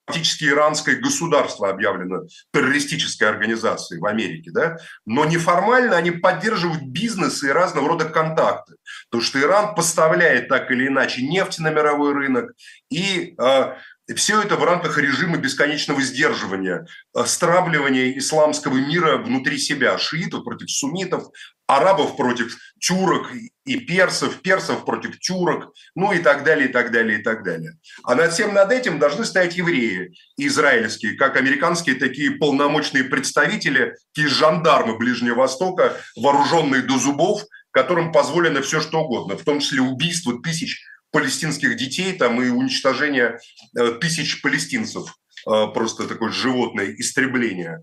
фактически иранское государство объявлено террористической организацией в Америке, да, но неформально они поддерживают бизнес и разного рода контакты, потому что Иран поставляет так или иначе нефть на мировой рынок и э, и все это в рамках режима бесконечного сдерживания, э, стравливания исламского мира внутри себя, шиитов против суннитов, арабов против тюрок и персов, персов против тюрок, ну и так далее, и так далее, и так далее. А над всем над этим должны стоять евреи израильские, как американские такие полномочные представители, такие жандармы Ближнего Востока, вооруженные до зубов, которым позволено все что угодно, в том числе убийство тысяч палестинских детей там, и уничтожение э, тысяч палестинцев. Э, просто такое животное истребление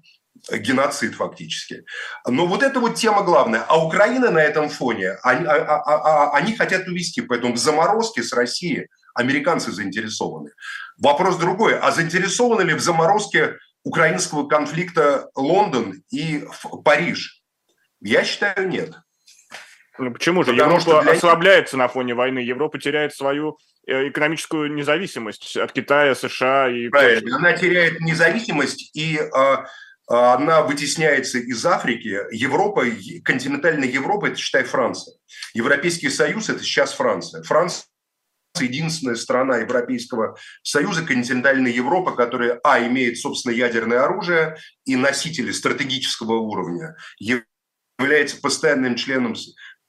геноцид фактически. Но вот это вот тема главная. А Украина на этом фоне, они, а, а, а, а они хотят увести, поэтому в заморозке с Россией американцы заинтересованы. Вопрос другой, а заинтересованы ли в заморозке украинского конфликта Лондон и Париж? Я считаю, нет. Ну, почему же? Потому Европа для... ослабляется на фоне войны. Европа теряет свою э, экономическую независимость от Китая, США и... Правильно, она теряет независимость, и э, она вытесняется из Африки. Европа, континентальная Европа, это, считай, Франция. Европейский Союз – это сейчас Франция. Франция единственная страна Европейского Союза, континентальная Европа, которая, а, имеет, собственно, ядерное оружие и носители стратегического уровня, является постоянным членом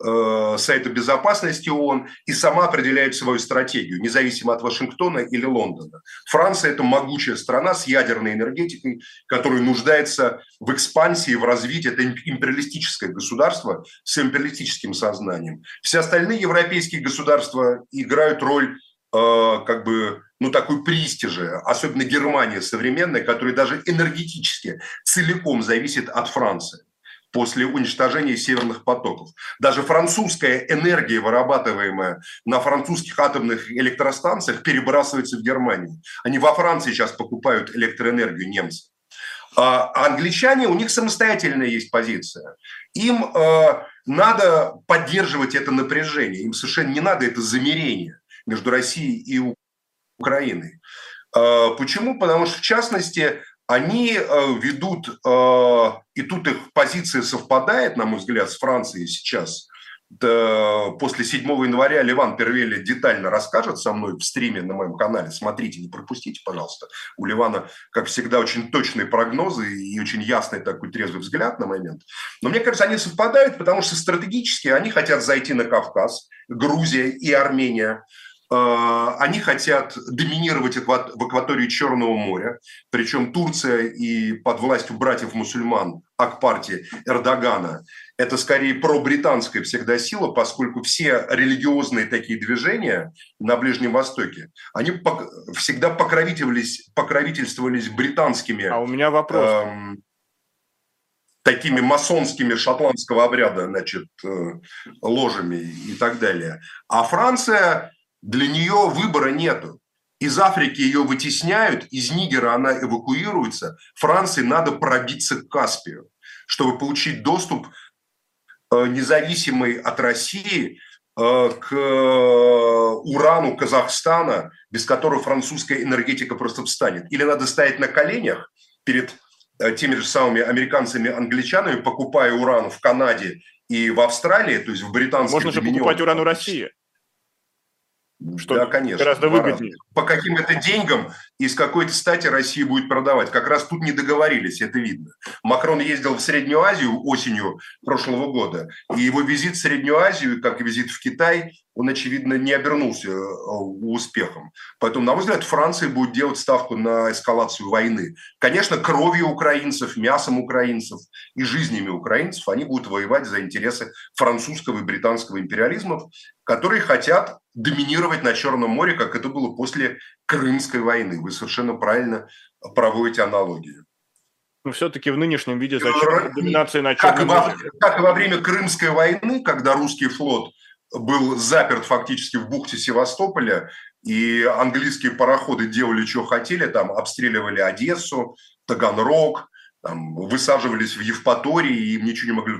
Э, Совета Безопасности ООН и сама определяет свою стратегию, независимо от Вашингтона или Лондона. Франция – это могучая страна с ядерной энергетикой, которая нуждается в экспансии, в развитии. Это империалистическое государство с империалистическим сознанием. Все остальные европейские государства играют роль э, как бы ну, такой престижа, особенно Германия современная, которая даже энергетически целиком зависит от Франции после уничтожения северных потоков. Даже французская энергия, вырабатываемая на французских атомных электростанциях, перебрасывается в Германию. Они во Франции сейчас покупают электроэнергию немцы. А англичане, у них самостоятельная есть позиция. Им э, надо поддерживать это напряжение. Им совершенно не надо это замерение между Россией и Украиной. Э, почему? Потому что, в частности, они э, ведут, э, и тут их позиция совпадает, на мой взгляд, с Францией сейчас. После 7 января Ливан Первели детально расскажет со мной в стриме на моем канале. Смотрите, не пропустите, пожалуйста. У Ливана, как всегда, очень точные прогнозы и очень ясный такой трезвый взгляд на момент. Но мне кажется, они совпадают, потому что стратегически они хотят зайти на Кавказ, Грузия и Армения – они хотят доминировать в акватории Черного моря, причем Турция и под властью братьев-мусульман Акпарти Эрдогана – это скорее пробританская всегда сила, поскольку все религиозные такие движения на Ближнем Востоке, они всегда покровительствовались, покровительствовались британскими а у меня вопрос. Эм, такими масонскими шотландского обряда, значит, э, ложами и так далее. А Франция для нее выбора нету. Из Африки ее вытесняют, из Нигера она эвакуируется. Франции надо пробиться к Каспию, чтобы получить доступ э, независимый от России э, к урану Казахстана, без которого французская энергетика просто встанет. Или надо стоять на коленях перед э, теми же самыми американцами, англичанами, покупая уран в Канаде и в Австралии, то есть в британских Можно же покупать уран у России. Что да, конечно. Гораздо выгоднее. По каким это деньгам и с какой-то стати Россия будет продавать. Как раз тут не договорились, это видно. Макрон ездил в Среднюю Азию осенью прошлого года, и его визит в Среднюю Азию, как и визит в Китай, он, очевидно, не обернулся э, успехом. Поэтому, на мой взгляд, Франция будет делать ставку на эскалацию войны. Конечно, кровью украинцев, мясом украинцев и жизнями украинцев они будут воевать за интересы французского и британского империализмов, которые хотят доминировать на Черном море, как это было после Крымской войны. Вы совершенно правильно проводите аналогию. Но все-таки в нынешнем виде зачем доминация на Черном море? Как и во время Крымской войны, когда русский флот был заперт фактически в бухте Севастополя, и английские пароходы делали, что хотели, там обстреливали Одессу, Таганрог, там, высаживались в Евпатории и им ничего не могли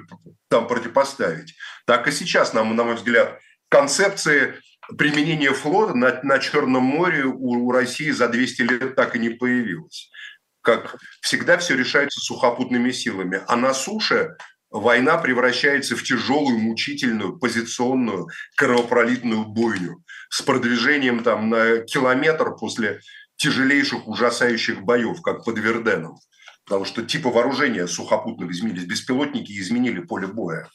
там противопоставить. Так и сейчас, на, на мой взгляд, концепции применения флота на, на Черном море у, у России за 200 лет так и не появилось. Как всегда, все решается сухопутными силами. А на суше война превращается в тяжелую, мучительную, позиционную, кровопролитную бойню с продвижением там на километр после тяжелейших, ужасающих боев, как под Верденом потому что типы вооружения сухопутных изменились. Беспилотники изменили поле боя.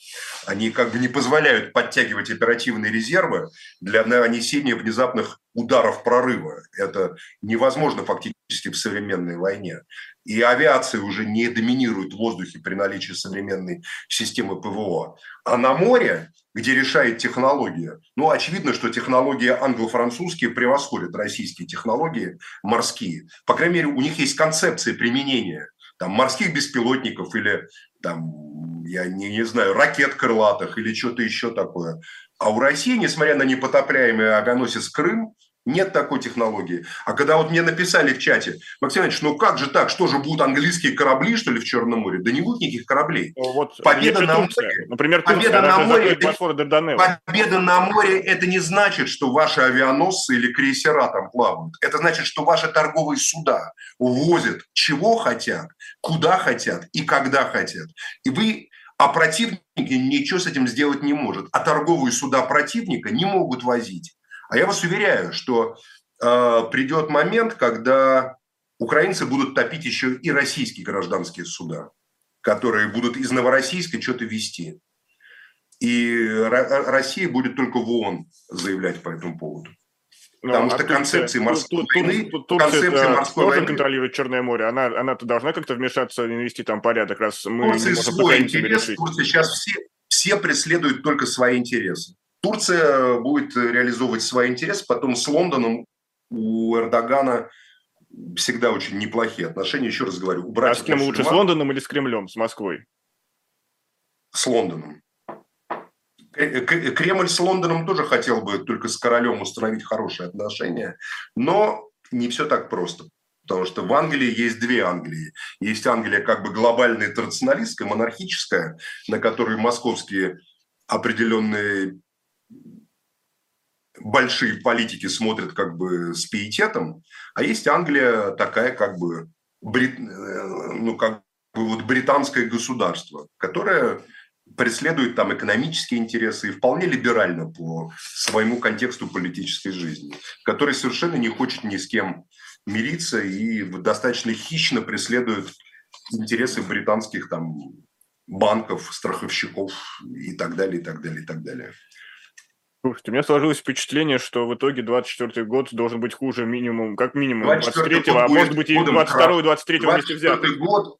Они как бы не позволяют подтягивать оперативные резервы для нанесения внезапных ударов прорыва. Это невозможно фактически в современной войне. И авиация уже не доминирует в воздухе при наличии современной системы ПВО. А на море, где решает технология, ну, очевидно, что технологии англо-французские превосходят российские технологии морские. По крайней мере, у них есть концепция применения там, морских беспилотников или, там, я не, не знаю, ракет крылатых или что-то еще такое. А у России, несмотря на непотопляемый авианосец Крым, нет такой технологии. А когда вот мне написали в чате, Максим Иванович, ну как же так, что же будут английские корабли, что ли, в Черном море? Да не будет никаких кораблей. Ну, вот победа на Турция, море, например, победа на море, это, победа на море, это не значит, что ваши авианосцы или крейсера там плавают. Это значит, что ваши торговые суда увозят чего хотят, куда хотят и когда хотят. И вы а противник ничего с этим сделать не может. А торговые суда противника не могут возить. А я вас уверяю, что э, придет момент, когда украинцы будут топить еще и российские гражданские суда, которые будут из Новороссийска что-то вести. И Россия будет только в ООН заявлять по этому поводу. Ну, Потому а что концепции морской тут, войны, тут, концепции морской тоже войны... контролирует Черное море. Она, она-то должна как-то вмешаться и навести там порядок, раз мы Турции не можем свой интерес. Турция сейчас все, все преследуют только свои интересы. Турция будет реализовывать свои интересы, потом с Лондоном у Эрдогана всегда очень неплохие отношения. Еще раз говорю, убрать... А с кем лучше, с Лондоном или с Кремлем, с Москвой? С Лондоном. Кремль с Лондоном тоже хотел бы только с королем установить хорошие отношения, но не все так просто. Потому что в Англии есть две Англии. Есть Англия как бы глобальная традиционалистская, монархическая, на которой московские определенные большие политики смотрят как бы с пиететом, а есть Англия такая как бы, брит, э, ну, как бы вот британское государство, которое преследует там экономические интересы и вполне либерально по своему контексту политической жизни, который совершенно не хочет ни с кем мириться и достаточно хищно преследует интересы британских там банков, страховщиков и так далее, и так далее, и так далее. Слушайте, у меня сложилось впечатление, что в итоге 24 год должен быть хуже минимум, как минимум 23-го, а может быть и 22 и 23 вместе взятых. Год,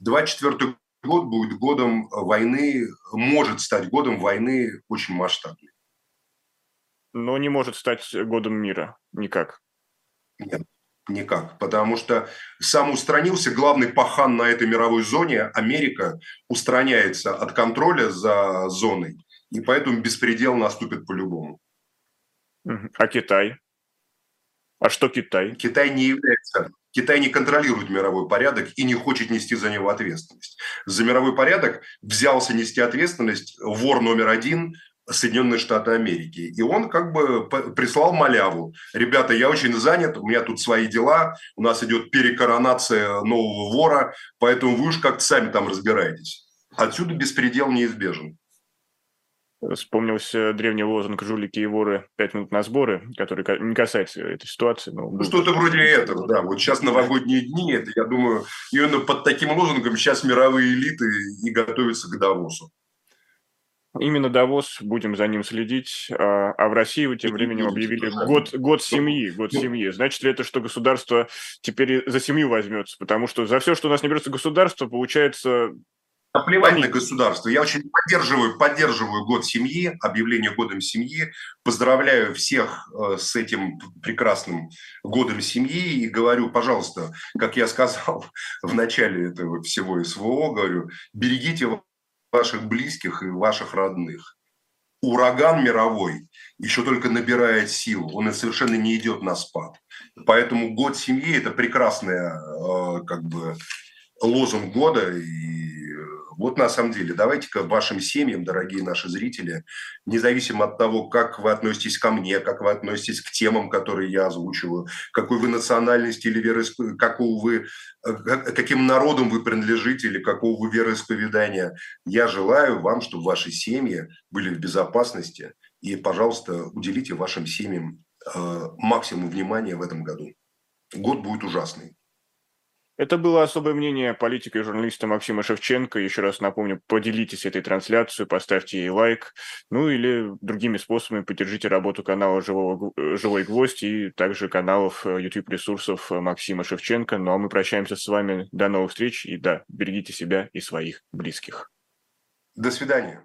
24 год будет годом войны, может стать годом войны очень масштабной. Но не может стать годом мира никак. Нет, никак. Потому что сам устранился главный пахан на этой мировой зоне, Америка, устраняется от контроля за зоной и поэтому беспредел наступит по-любому. А Китай? А что Китай? Китай не является Китай не контролирует мировой порядок и не хочет нести за него ответственность. За мировой порядок взялся нести ответственность вор номер один Соединенные Штаты Америки. И он как бы прислал маляву. Ребята, я очень занят, у меня тут свои дела, у нас идет перекоронация нового вора, поэтому вы уж как-то сами там разбираетесь. Отсюда беспредел неизбежен. Вспомнился древний лозунг «Жулики и воры. Пять минут на сборы», который не касается этой ситуации. Но ну, что-то вроде этого, да. Вот сейчас новогодние дни, это, я думаю, именно под таким лозунгом сейчас мировые элиты и готовятся к Давосу. Именно Давос, будем за ним следить. А, а в России тем временем объявили год, год семьи. Год ну. семьи. Значит ли это, что государство теперь за семью возьмется? Потому что за все, что у нас не берется государство, получается Наплевать на государство. Я очень поддерживаю, поддерживаю год семьи, объявление годом семьи. Поздравляю всех э, с этим прекрасным годом семьи и говорю, пожалуйста, как я сказал в начале этого всего СВО, говорю, берегите ваших близких и ваших родных. Ураган мировой еще только набирает силу, он совершенно не идет на спад. Поэтому год семьи – это прекрасная э, как бы лозунг года. И вот на самом деле, давайте-ка вашим семьям, дорогие наши зрители, независимо от того, как вы относитесь ко мне, как вы относитесь к темам, которые я озвучиваю, какой вы национальности или какого вы, э, каким народом вы принадлежите или какого вы вероисповедания, я желаю вам, чтобы ваши семьи были в безопасности. И, пожалуйста, уделите вашим семьям э, максимум внимания в этом году. Год будет ужасный. Это было особое мнение политика и журналиста Максима Шевченко. Еще раз напомню, поделитесь этой трансляцией, поставьте ей лайк. Ну или другими способами поддержите работу канала Живого, «Живой гвоздь» и также каналов YouTube-ресурсов э, Максима Шевченко. Ну а мы прощаемся с вами. До новых встреч. И да, берегите себя и своих близких. До свидания.